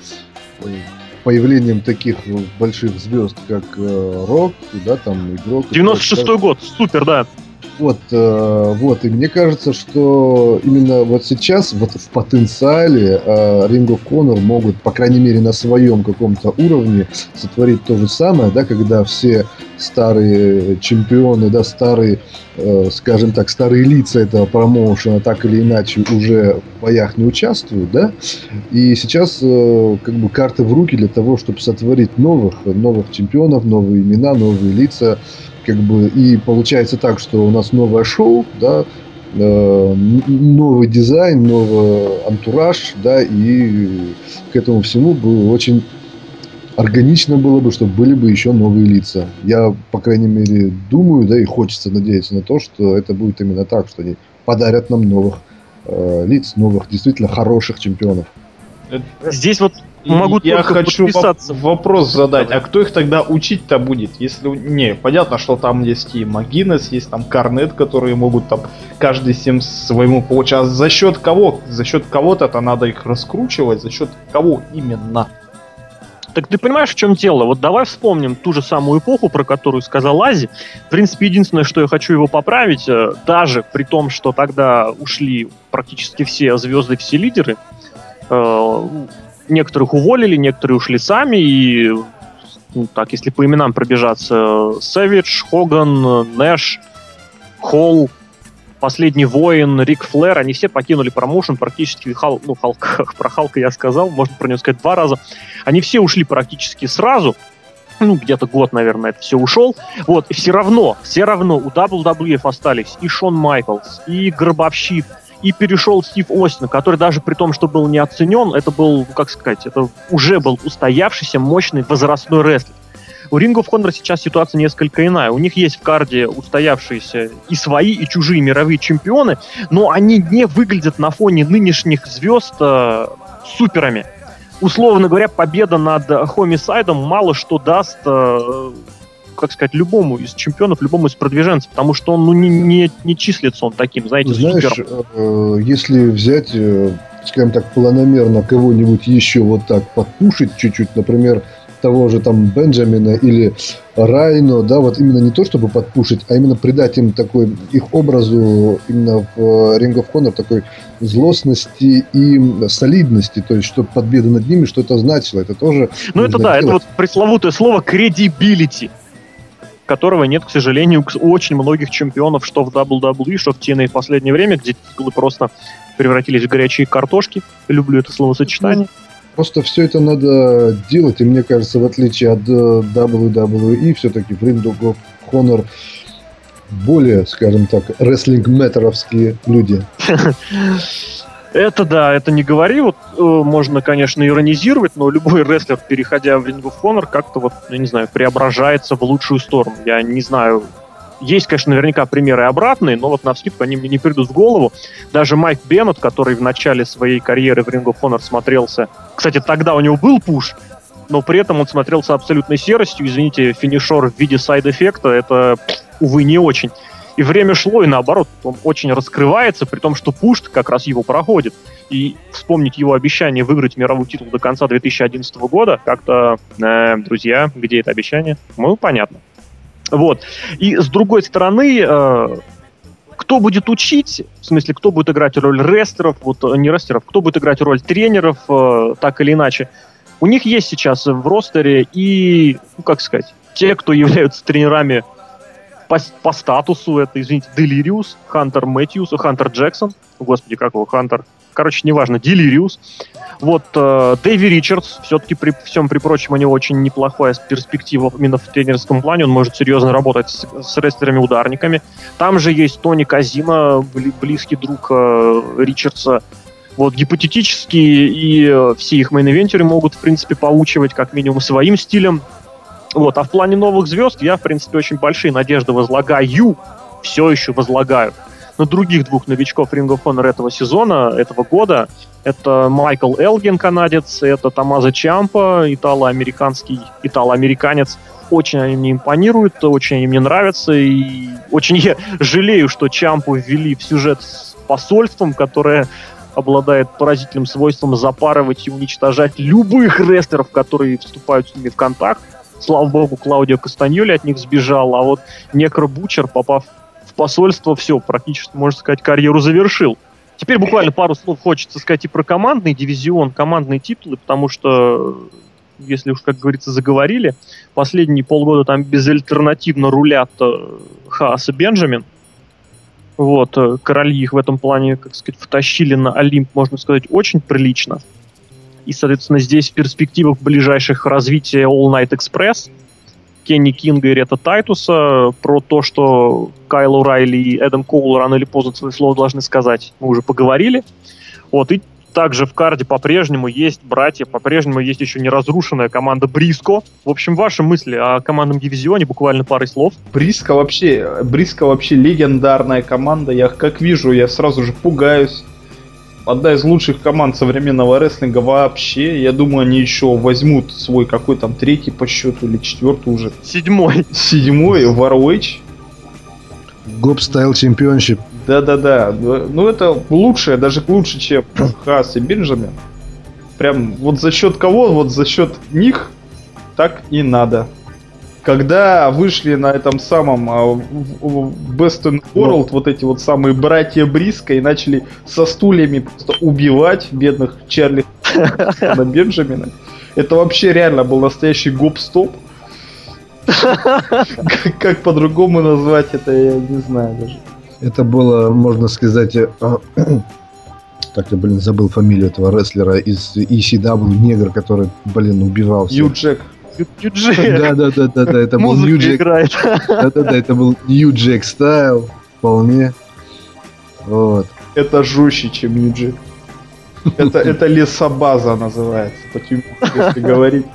появлением таких больших звезд, как э, Рок, да, там игрок. 96-й год, супер, да. Вот, э, вот, и мне кажется, что именно вот сейчас, вот в потенциале э, of Honor могут, по крайней мере, на своем каком-то уровне сотворить то же самое, да, когда все старые чемпионы, да, старые, э, скажем так, старые лица этого промоушена так или иначе уже в боях не участвуют, да, и сейчас как бы карты в руки для того, чтобы сотворить новых, новых чемпионов, новые имена, новые лица, как бы, и получается так, что у нас новое шоу, да, э, новый дизайн, новый антураж, да, и к этому всему было очень органично было бы, чтобы были бы еще новые лица. Я, по крайней мере, думаю, да, и хочется надеяться на то, что это будет именно так, что они подарят нам новых э, лиц, новых, действительно хороших чемпионов. Здесь вот могу я хочу вопрос задать, а кто их тогда учить-то будет? Если не, понятно, что там есть и Магинес, есть там Карнет, которые могут там каждый всем своему получать. А за счет кого? За счет кого-то-то надо их раскручивать, за счет кого именно? Так ты понимаешь, в чем дело? Вот давай вспомним ту же самую эпоху, про которую сказал Ази. В принципе, единственное, что я хочу его поправить, э, даже при том, что тогда ушли практически все звезды, все лидеры, э, некоторых уволили, некоторые ушли сами, и ну, так, если по именам пробежаться, Сэвидж, Хоган, Нэш, Холл, Последний воин, Рик Флэр, они все покинули промоушен практически, Хал, ну, Халк, про Халка я сказал, можно про него сказать два раза. Они все ушли практически сразу, ну, где-то год, наверное, это все ушел. Вот, и все равно, все равно у WWF остались и Шон Майклс, и Гробовщик, и перешел Стив Остин, который даже при том, что был не оценен, это был, как сказать, это уже был устоявшийся мощный возрастной рестлер. У Ring of сейчас ситуация несколько иная. У них есть в карде устоявшиеся и свои, и чужие мировые чемпионы, но они не выглядят на фоне нынешних звезд э, суперами. Условно говоря, победа над Хомисайдом мало что даст э, как сказать, любому из чемпионов, любому из продвиженцев, потому что он ну, не, не, не числится он таким, знаете, Знаешь, супером. Э, если взять, э, скажем так, планомерно кого-нибудь еще вот так подпушить чуть-чуть, например, того же там Бенджамина или Райно, да, вот именно не то, чтобы подпушить, а именно придать им такой, их образу именно в э, Ring of Honor такой злостности и солидности, то есть, чтобы победа над ними что-то значило, это тоже... Ну, это да, делать. это вот пресловутое слово credibility которого нет, к сожалению, у очень многих чемпионов, что в WWE, что в TNA в последнее время, где титулы просто превратились в горячие картошки. Люблю это словосочетание. Просто все это надо делать, и мне кажется, в отличие от WWE, все-таки в Ring of Honor более, скажем так, рестлинг-метеровские люди. Это да, это не говори. Вот э, можно, конечно, иронизировать, но любой рестлер, переходя в Ring of Honor, как-то вот, я не знаю, преображается в лучшую сторону. Я не знаю, есть, конечно, наверняка примеры обратные, но вот на вскидку они мне не придут в голову. Даже Майк Беннет, который в начале своей карьеры в Ring of Honor смотрелся... Кстати, тогда у него был пуш, но при этом он смотрелся абсолютной серостью. Извините, финишер в виде side effect а, это, увы, не очень. И время шло, и наоборот, он очень раскрывается, при том, что пуш как раз его проходит. И вспомнить его обещание выиграть мировой титул до конца 2011 года, как-то, э, друзья, где это обещание? Ну, понятно. Вот. И с другой стороны, э, кто будет учить, в смысле, кто будет играть роль рестеров, вот э, не рестеров, кто будет играть роль тренеров, э, так или иначе. У них есть сейчас в ростере и, ну, как сказать, те, кто являются тренерами по, по статусу, это, извините, Делириус, Хантер Мэтьюс, Хантер Джексон, господи, как его, Хантер, короче, неважно, Делириус. Вот э, Дэви Ричардс, все-таки при всем при прочем у него очень неплохая перспектива именно в тренерском плане, он может серьезно работать с, с рестлерами-ударниками. Там же есть Тони Козина, близкий друг э, Ричардса. Вот гипотетически и э, все их main event еры могут, в принципе, поучивать как минимум своим стилем. Вот, а в плане новых звезд я, в принципе, очень большие надежды возлагаю, все еще возлагаю на других двух новичков Ring of Honor этого сезона, этого года. Это Майкл Элгин, канадец, это Томазо Чампа, итало-американский, итало-американец. Очень они мне импонируют, очень они мне нравятся, и очень я жалею, что Чампу ввели в сюжет с посольством, которое обладает поразительным свойством запарывать и уничтожать любых рестлеров, которые вступают с ними в контакт. Слава богу, Клаудио Кастаньоли от них сбежал, а вот Некро Бучер, попав посольство, все, практически, можно сказать, карьеру завершил. Теперь буквально пару слов хочется сказать и про командный дивизион, командные титулы, потому что, если уж, как говорится, заговорили, последние полгода там безальтернативно рулят э, Хаас и Бенджамин. Вот, э, короли их в этом плане, как сказать, втащили на Олимп, можно сказать, очень прилично. И, соответственно, здесь в перспективах ближайших развития All Night Express – Кенни Кинга и Рета Тайтуса, про то, что Кайл Райли и Эдам Коул рано или поздно свои слова должны сказать, мы уже поговорили. Вот, и также в карде по-прежнему есть братья, по-прежнему есть еще не разрушенная команда Бриско. В общем, ваши мысли о командном дивизионе буквально парой слов. Бриско вообще, Бриско вообще легендарная команда. Я как вижу, я сразу же пугаюсь одна из лучших команд современного рестлинга вообще. Я думаю, они еще возьмут свой какой там третий по счету или четвертый уже. Седьмой. Седьмой, в ROH. Гоп Стайл Чемпионшип. Да-да-да. Ну, это лучшее, даже лучше, чем Хас и Бенджамин. Прям вот за счет кого? Вот за счет них так и надо когда вышли на этом самом а, Best in World, вот эти вот самые братья Бриска и начали со стульями просто убивать бедных Чарли на Бенджамина. Это вообще реально был настоящий гоп-стоп. Как по-другому назвать это, я не знаю даже. Это было, можно сказать, э, так я, блин, забыл фамилию этого рестлера из ECW, негр, который, блин, убивался. Ю-Джек. Ю-Джек. Да, да, да, да, да, это был Нью-Джек. играет. Да, да, да, это был Нью-Джек стайл, вполне. Вот. Это жестче, чем Нью-Джек. Это, это лесобаза называется, по если говорить.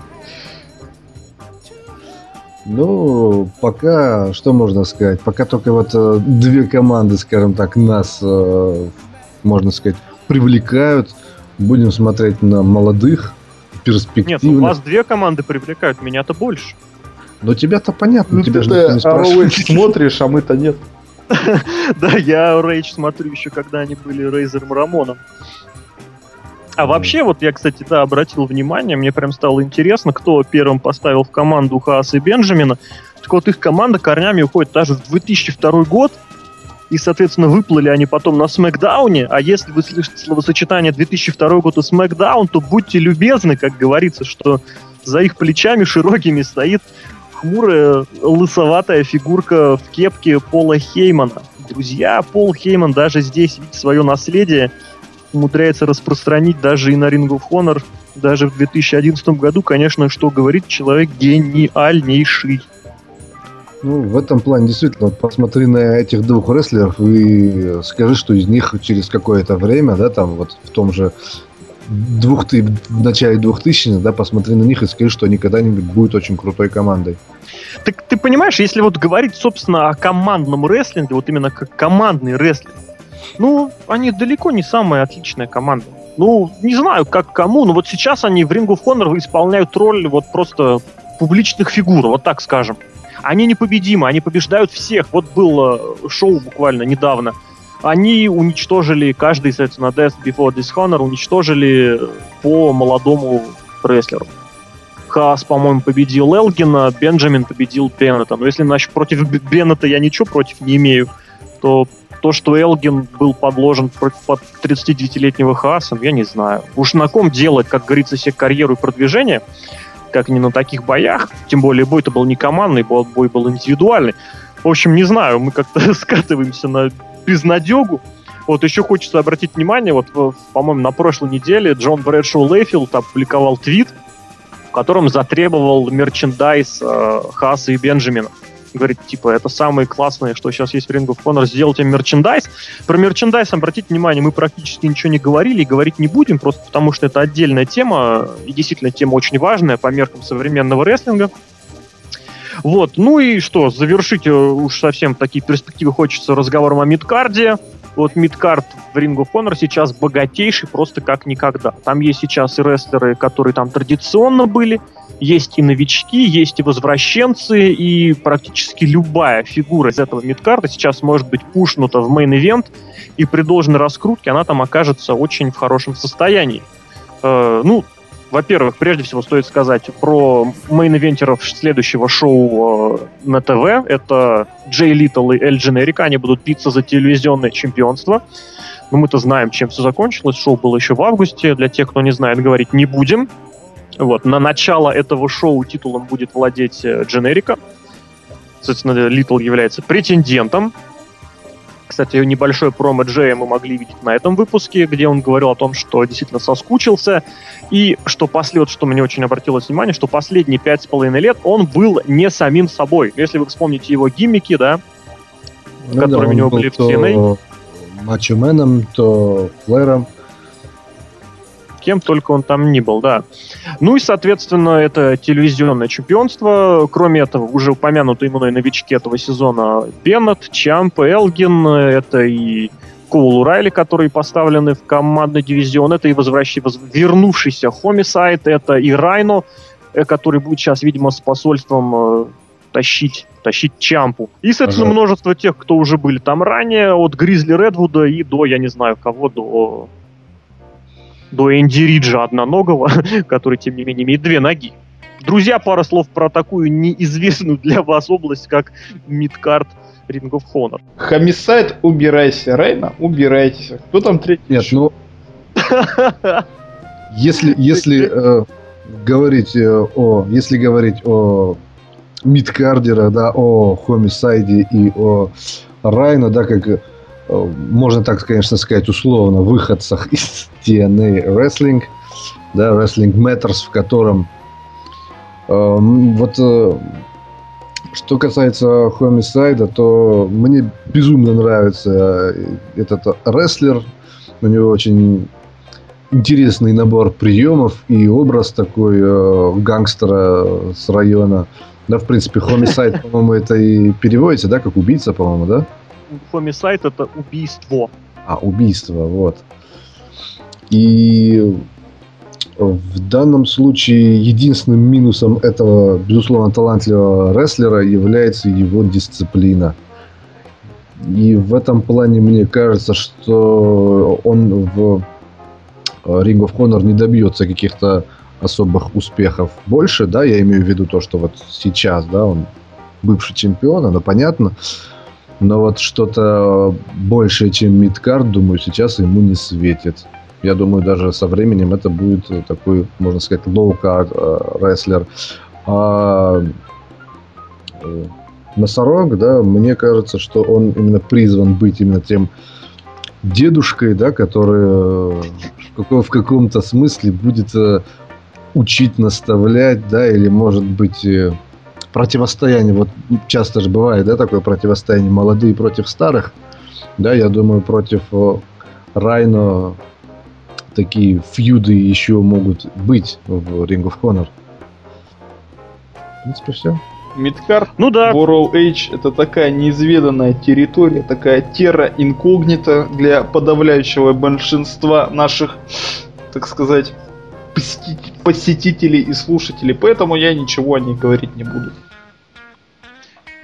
Ну, пока, что можно сказать, пока только вот э, две команды, скажем так, нас, э, можно сказать, привлекают. Будем смотреть на молодых, перспективных. Нет, ну вас две команды привлекают, меня-то больше. Но тебя-то понятно, ну, тебя же никто не спрашивает. смотришь, а мы-то нет. Да, я Рейдж смотрю еще, когда они были Рейзером Рамоном. А вообще, вот я, кстати, да, обратил внимание, мне прям стало интересно, кто первым поставил в команду Хааса и Бенджамина. Так вот, их команда корнями уходит даже в 2002 год, и, соответственно, выплыли они потом на Смакдауне, а если вы слышите словосочетание 2002 год и Смакдаун, то будьте любезны, как говорится, что за их плечами широкими стоит хмурая лысоватая фигурка в кепке Пола Хеймана. Друзья, Пол Хейман даже здесь видит свое наследие – умудряется распространить даже и на Ring of Honor, даже в 2011 году, конечно, что говорит человек гениальнейший. Ну, в этом плане действительно, посмотри на этих двух рестлеров и скажи, что из них через какое-то время, да, там вот в том же двух ты в начале 2000 да, посмотри на них и скажи, что они когда-нибудь будут очень крутой командой. Так ты понимаешь, если вот говорить, собственно, о командном рестлинге, вот именно как командный рестлинг, ну, они далеко не самая отличная команда. Ну, не знаю, как кому, но вот сейчас они в Ring of Honor исполняют роль вот просто публичных фигур, вот так скажем. Они непобедимы, они побеждают всех. Вот было шоу буквально недавно. Они уничтожили, каждый, соответственно, Death Before Dishonor уничтожили по молодому рестлеру. Хас, по-моему, победил Элгина, Бенджамин победил Беннета. Но если, значит, против Беннета я ничего против не имею, то то, что Элгин был подложен под 39-летнего Хааса, я не знаю. Уж на ком делать, как говорится, себе карьеру и продвижение, как не на таких боях. Тем более бой-то был не командный, бой был индивидуальный. В общем, не знаю, мы как-то скатываемся на безнадегу. Вот еще хочется обратить внимание, вот, по-моему, на прошлой неделе Джон Брэдшоу Лейфилд опубликовал твит, в котором затребовал мерчендайз э, Хааса и Бенджамина говорит, типа, это самое классное, что сейчас есть в Ring of Honor, сделайте мерчендайз. Про мерчендайз, обратите внимание, мы практически ничего не говорили и говорить не будем, просто потому что это отдельная тема, и действительно тема очень важная по меркам современного рестлинга. Вот, ну и что, завершить э, уж совсем такие перспективы хочется разговором о mid-card е. Вот mid-card в Ring of Honor сейчас богатейший просто как никогда. Там есть сейчас и рестлеры, которые там традиционно были, есть и новички, есть и возвращенцы, и практически любая фигура из этого mid-card а сейчас может быть пушнута в main event, и при должной раскрутке она там окажется очень в хорошем состоянии. Э, ну, во-первых, прежде всего стоит сказать про main event еров следующего шоу э, на ТВ. Это Джей Литал и Эль Дженерико. Они будут биться за телевизионное чемпионство. Но мы-то знаем, чем все закончилось. Шоу было еще в августе. Для тех, кто не знает, говорить не будем. Вот. На начало этого шоу титулом будет владеть э, Дженерико. Соответственно, Литал является претендентом. Кстати, небольшой промо Джея мы могли видеть на этом выпуске, где он говорил о том, что действительно соскучился. И что после, вот, что мне очень обратилось внимание, что последние пять с половиной лет он был не самим собой. Если вы вспомните его гиммики, да, ну, которыми да, у него были в TNA. Мачо-меном, то Флэром кем только он там ни был, да. Ну и, соответственно, это телевизионное чемпионство. Кроме этого, уже упомянутые мной новички этого сезона Беннет, Чамп, Элгин, это и Коул Райли, которые поставлены в командный дивизион, это и возвращ... вернувшийся Хомисайд, это и Райно, э, который будет сейчас, видимо, с посольством э, тащить, тащить Чампу. И, соответственно, ага. множество тех, кто уже были там ранее, от Гризли Редвуда и до, я не знаю кого, до до Энди Риджа одноногого, который, тем не менее, имеет две ноги. Друзья, пара слов про такую неизвестную для вас область, как мидкарт Ring of Honor. Если, если э, говорить э, о, если говорить о мидкардера, да, о Хомисайде и о Райна, да, как э, можно так, конечно, сказать условно, выходцах из TNA Wrestling, да, Wrestling Matters, в котором э, вот э, что касается Хомисайда, то мне безумно нравится этот рестлер. У него очень интересный набор приемов и образ такой э, гангстера с района. Да, в принципе, Хомисайд, по-моему, это и переводится, да, как убийца, по-моему, да? Хомисайд это убийство. А, убийство, вот. И в данном случае единственным минусом этого, безусловно, талантливого рестлера является его дисциплина. И в этом плане мне кажется, что он в Ring of Honor не добьется каких-то особых успехов больше, да, я имею в виду то, что вот сейчас, да, он бывший чемпион, оно понятно, но вот что-то большее, чем мидкард, думаю, сейчас ему не светит. Я думаю, даже со временем это будет такой, можно сказать, low-card э, рестлер. А э, Носорог, да, мне кажется, что он именно призван быть именно тем дедушкой, да, который э, в каком-то смысле будет учить, наставлять, да, или может быть противостояние, вот часто же бывает, да, такое противостояние молодые против старых, да, я думаю, против Райно такие фьюды еще могут быть в Ring of Honor. В принципе, все. Мидкар, ну да. World Age это такая неизведанная территория, такая терра инкогнита для подавляющего большинства наших, так сказать, посетителей и слушателей. Поэтому я ничего о ней говорить не буду.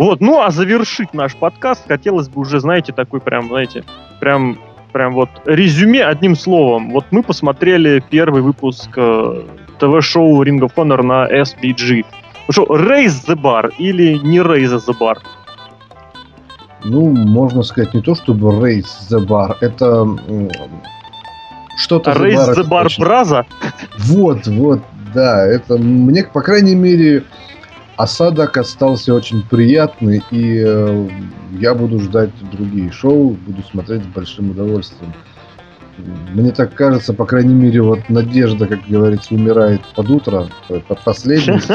Вот, ну а завершить наш подкаст хотелось бы уже, знаете, такой прям, знаете, прям прям вот резюме одним словом. Вот мы посмотрели первый выпуск э, ТВ-шоу Ring of Honor на SBG. Ну что, Raise the Bar или не Raise the Bar? Ну, можно сказать не то, чтобы Raise the Bar, это что-то... Raise the Bar Браза? Вот, вот, да, это мне, по крайней мере, осадок остался очень приятный, и э, я буду ждать другие шоу, буду смотреть с большим удовольствием. Мне так кажется, по крайней мере, вот надежда, как говорится, умирает под утро, под последний.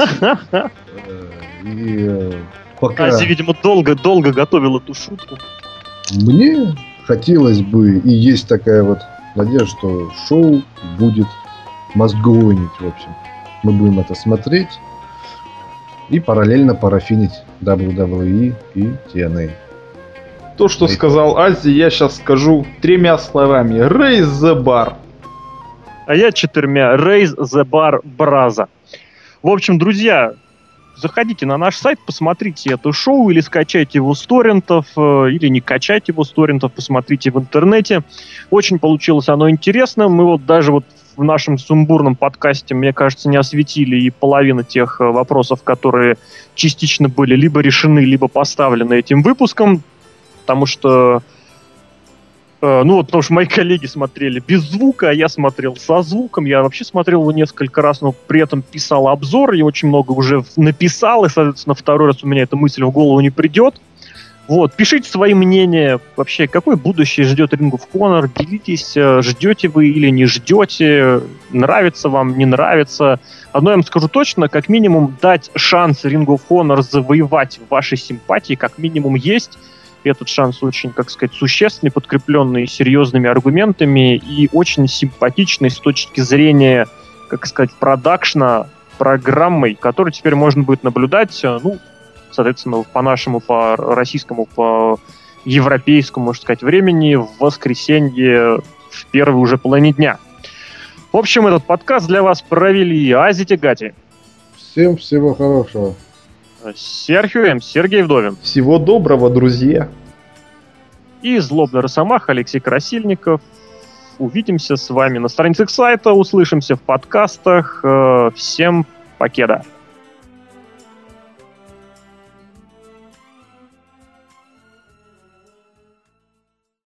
Э, и э, пока... Ази, видимо, долго-долго готовил эту шутку. Мне хотелось бы, и есть такая вот надежда, что шоу будет мозгоинить, в общем. Мы будем это смотреть и параллельно парафинить WWE и TNA. То, что сказал Ази, я сейчас скажу тремя словами. Raise the bar. А я четырьмя. Raise the bar браза. В общем, друзья, заходите на наш сайт, посмотрите это шоу или скачайте его с торрентов, э, или не качайте его с торрентов, посмотрите в интернете. Очень получилось оно интересно. Мы вот даже вот в нашем сумбурном подкасте, мне кажется, не осветили и половину тех э, вопросов, которые частично были либо решены, либо поставлены этим выпуском, потому что э, ну вот, потому что мои коллеги смотрели без звука, а я смотрел со звуком. Я вообще смотрел его несколько раз, но при этом писал обзор и очень много уже написал, и, соответственно, второй раз у меня эта мысль в голову не придет. Вот, пишите свои мнения вообще, какое будущее ждет Ring of делитесь, э, ждете вы или не ждете, нравится вам, не нравится. Одно я вам скажу точно, как минимум дать шанс Ring of завоевать ваши симпатии, как минимум есть. Этот шанс очень, как сказать, существенный, подкрепленный серьезными аргументами и очень симпатичный с точки зрения, как сказать, продакшна программой, которую теперь можно будет наблюдать, э, ну, соответственно, по нашему, по российскому, по европейскому, можно сказать, времени в воскресенье в первой уже половине дня. В общем, этот подкаст для вас провели Ази Тегати. Всем всего хорошего. Серхио М. Сергей Вдовин. Всего доброго, друзья. И злобный росомах Алексей Красильников. Увидимся с вами на страницах сайта, услышимся в подкастах. Э, всем покеда.